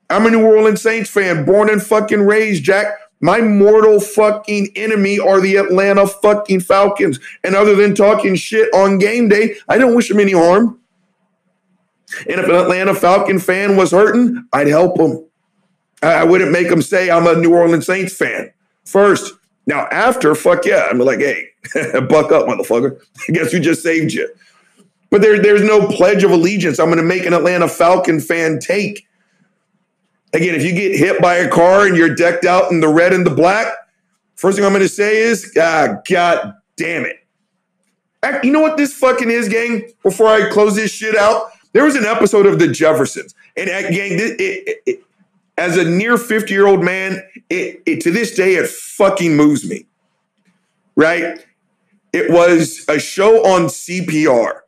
I'm a New Orleans Saints fan, born and fucking raised, Jack. My mortal fucking enemy are the Atlanta fucking Falcons. And other than talking shit on game day, I don't wish them any harm. And if an Atlanta Falcon fan was hurting, I'd help them. I wouldn't make them say I'm a New Orleans Saints fan first. Now, after, fuck yeah, I'm like, hey, buck up, motherfucker. I Guess who just saved you? But there, there's no pledge of allegiance I'm going to make an Atlanta Falcon fan take. Again, if you get hit by a car and you're decked out in the red and the black, first thing I'm going to say is, ah, God damn it. You know what this fucking is, gang? Before I close this shit out, there was an episode of The Jeffersons. And uh, gang, it, it, it, as a near 50 year old man, it to this day, it fucking moves me. Right? It was a show on CPR.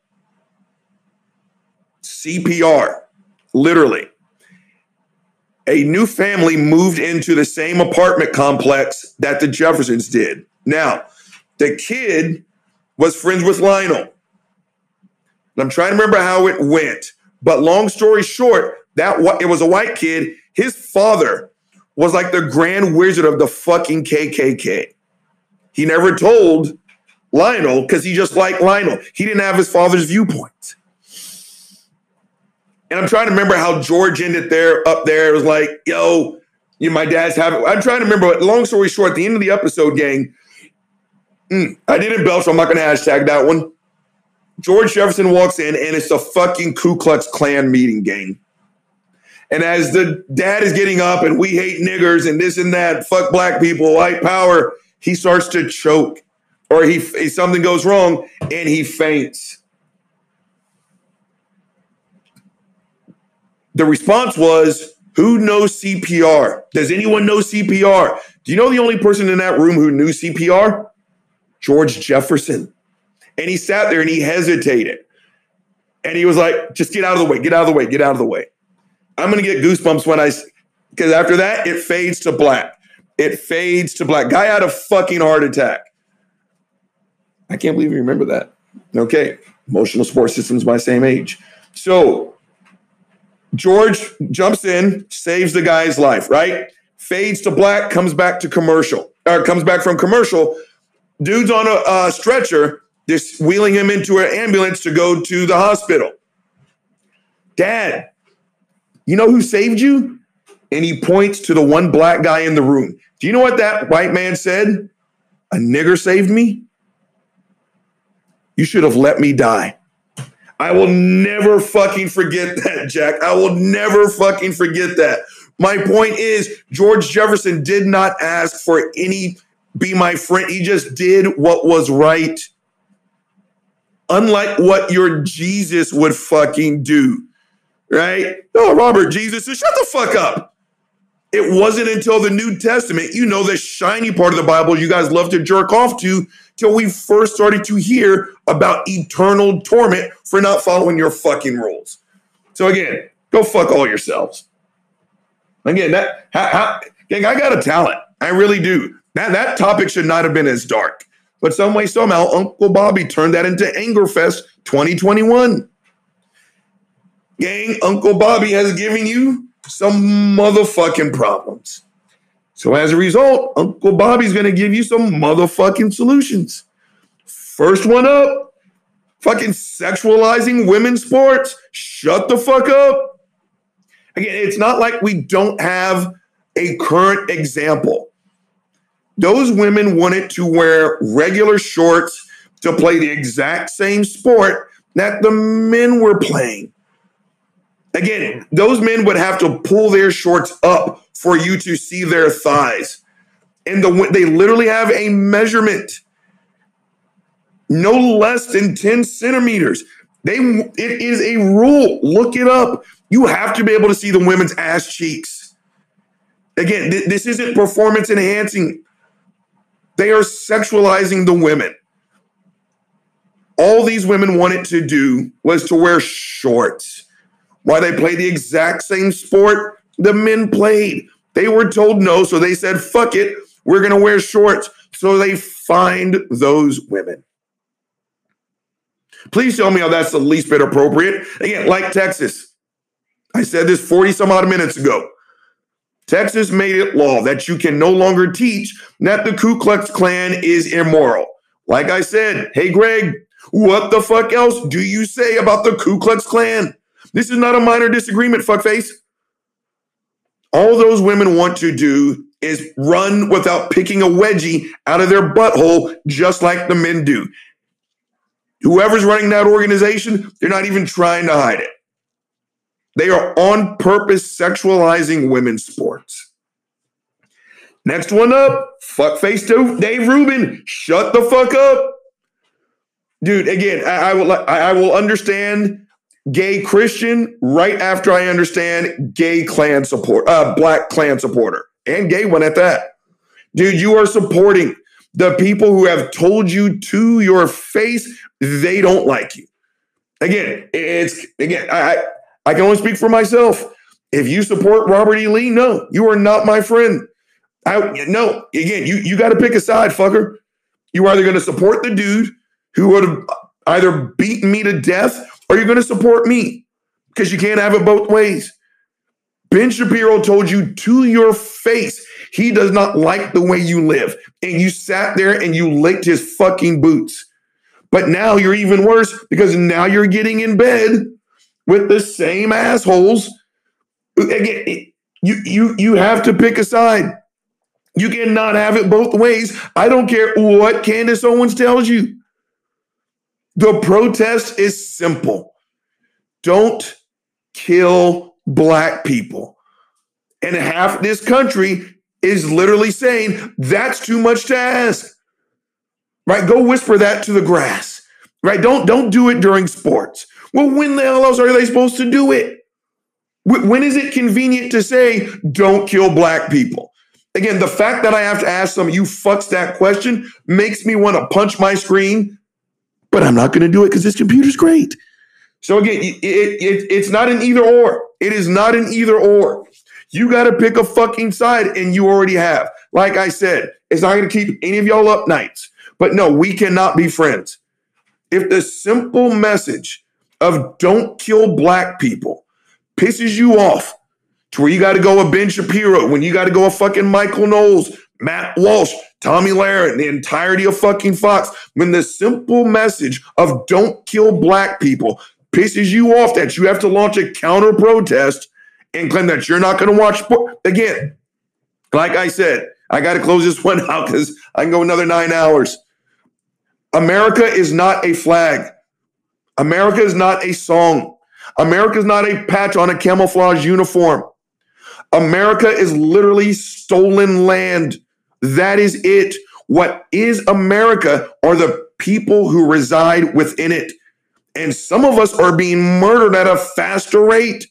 CPR, literally a new family moved into the same apartment complex that the Jeffersons did. Now, the kid was friends with Lionel. And I'm trying to remember how it went, but long story short, that it was a white kid. His father was like the grand wizard of the fucking KKK. He never told Lionel because he just liked Lionel. He didn't have his father's viewpoint. And I'm trying to remember how George ended there up there. It was like, yo, you know, my dad's having. I'm trying to remember. But long story short, at the end of the episode, gang, mm, I didn't belch, so I'm not going to hashtag that one. George Jefferson walks in, and it's a fucking Ku Klux Klan meeting, gang. And as the dad is getting up, and we hate niggers and this and that, fuck black people, white power, he starts to choke, or he something goes wrong, and he faints. The response was, Who knows CPR? Does anyone know CPR? Do you know the only person in that room who knew CPR? George Jefferson. And he sat there and he hesitated. And he was like, Just get out of the way, get out of the way, get out of the way. I'm going to get goosebumps when I, because after that, it fades to black. It fades to black. Guy had a fucking heart attack. I can't believe you remember that. Okay. Emotional support system's my same age. So George jumps in, saves the guy's life, right? Fades to black, comes back to commercial, or comes back from commercial. Dude's on a, uh stretcher, just wheeling him into an ambulance to go to the hospital. Dad, you know who saved you? And he points to the one black guy in the room. Do you know what that white man said? A nigger saved me? You should have let me die. I will never fucking forget that, Jack. I will never fucking forget that. My point is, George Jefferson did not ask for any be my friend. He just did what was right. Unlike what your Jesus would fucking do, right? Oh, Robert, Jesus, shut the fuck up. It wasn't until the New Testament, you know, the shiny part of the Bible you guys love to jerk off to, till we first started to hear about eternal torment for not following your fucking rules. So again, go fuck all yourselves. Again, that how, how, gang, I got a talent. I really do. That that topic should not have been as dark. But some way, somehow, Uncle Bobby turned that into Angerfest 2021. Gang, Uncle Bobby has given you some motherfucking problems. So as a result, Uncle Bobby's gonna give you some motherfucking solutions. First one up, fucking sexualizing women's sports. Shut the fuck up. Again, it's not like we don't have a current example. Those women wanted to wear regular shorts to play the exact same sport that the men were playing. Again, those men would have to pull their shorts up for you to see their thighs. And the they literally have a measurement no less than 10 centimeters. They it is a rule. Look it up. You have to be able to see the women's ass cheeks. Again, th- this isn't performance enhancing. They are sexualizing the women. All these women wanted to do was to wear shorts. Why they play the exact same sport the men played. They were told no, so they said, fuck it, we're gonna wear shorts. So they find those women. Please tell me how that's the least bit appropriate. Again, like Texas. I said this 40 some odd minutes ago. Texas made it law that you can no longer teach that the Ku Klux Klan is immoral. Like I said, hey, Greg, what the fuck else do you say about the Ku Klux Klan? This is not a minor disagreement, fuckface. All those women want to do is run without picking a wedgie out of their butthole, just like the men do. Whoever's running that organization, they're not even trying to hide it. They are on purpose sexualizing women's sports. Next one up, fuckface Dave Rubin. Shut the fuck up. Dude, again, I, I will I, I will understand gay Christian right after I understand gay Klan support, uh, black Klan supporter, and gay one at that. Dude, you are supporting the people who have told you to your face they don't like you. Again, it's again, I I can only speak for myself. If you support Robert E. Lee, no, you are not my friend. I no, again, you you got to pick a side, fucker. You're either going to support the dude who would have either beaten me to death, or you're going to support me because you can't have it both ways. Ben Shapiro told you to your face he does not like the way you live, and you sat there and you licked his fucking boots. But now you're even worse because now you're getting in bed with the same assholes. Again, you you you have to pick a side. You cannot have it both ways. I don't care what Candace Owens tells you. The protest is simple. Don't kill black people. And half this country is literally saying that's too much to ask. Right? Go whisper that to the grass. Right? Don't don't do it during sports. Well, when the hell else are they supposed to do it? When is it convenient to say don't kill black people? Again, the fact that I have to ask some of you fucks that question makes me want to punch my screen, but I'm not going to do it because this computer's great. So again, it, it, it's not an either or. It is not an either or. You got to pick a fucking side, and you already have. Like I said, it's not going to keep any of y'all up nights. But no, we cannot be friends. If the simple message of don't kill black people pisses you off to where you got to go a Ben Shapiro, when you got to go a fucking Michael Knowles, Matt Walsh, Tomi Lahren, the entirety of fucking Fox, when the simple message of don't kill black people pisses you off that you have to launch a counter protest and claim that you're not going to watch. Again, like I said, I got to close this one out because I can go another nine hours. America is not a flag. America is not a song. America is not a patch on a camouflage uniform. America is literally stolen land. That is it. What is America are the people who reside within it. And some of us are being murdered at a faster rate.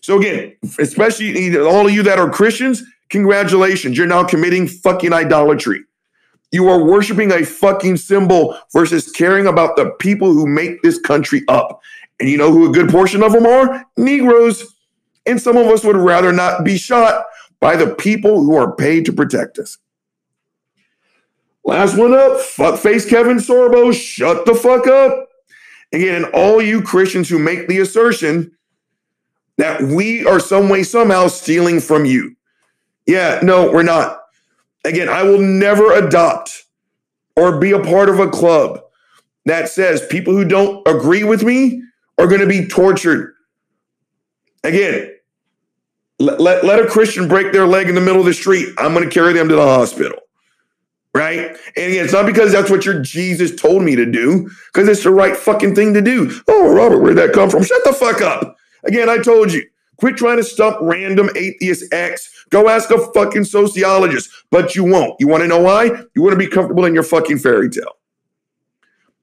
So again, especially all of you that are Christians, congratulations. You're now committing fucking idolatry. You are worshiping a fucking symbol versus caring about the people who make this country up. And you know who a good portion of them are? Negroes. And some of us would rather not be shot by the people who are paid to protect us. Last one up, fuckface Kevin Sorbo, shut the fuck up. Again, all you Christians who make the assertion that we are some way, somehow stealing from you. Yeah, no, we're not. Again, I will never adopt or be a part of a club that says people who don't agree with me are going to be tortured. Again, Let, let, let a Christian break their leg in the middle of the street. I'm going to carry them to the hospital. Right? And again, it's not because that's what your Jesus told me to do, because it's the right fucking thing to do. Oh, Robert, where'd that come from? Shut the fuck up. Again, I told you, quit trying to stump random atheist X. Go ask a fucking sociologist, but you won't. You want to know why? You want to be comfortable in your fucking fairy tale.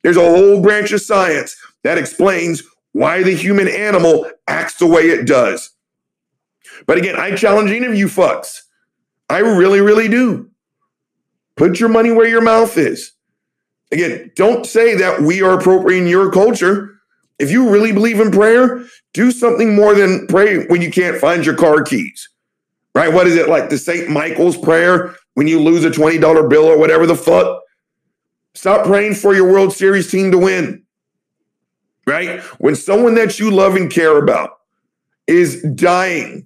There's a whole branch of science that explains why the human animal acts the way it does. But again, I challenge any of you fucks. I really, really do. Put your money where your mouth is. Again, don't say that we are appropriating your culture. If you really believe in prayer, do something more than pray when you can't find your car keys. Right? What is it like the St. Michael's prayer when you lose a $20 bill or whatever the fuck? Stop praying for your World Series team to win. Right? When someone that you love and care about is dying,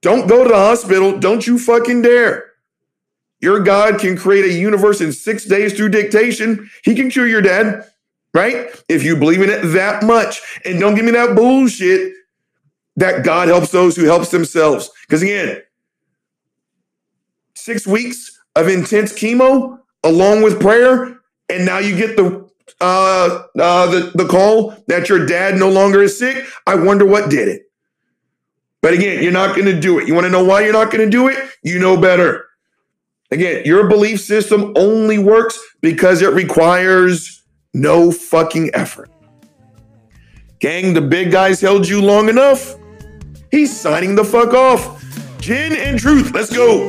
don't go to the hospital. Don't you fucking dare. Your God can create a universe in six days through dictation. He can cure your dad, right? If you believe in it that much. And don't give me that bullshit that God helps those who helps themselves. Because again, six weeks of intense chemo along with prayer, and now you get the uh, uh the, the call that your dad no longer is sick. I wonder what did it. But again, you're not going to do it. You want to know why you're not going to do it? You know better. Again, your belief system only works because it requires no fucking effort. Gang, the big guys held you long enough. He's signing the fuck off. Gin and truth, let's go.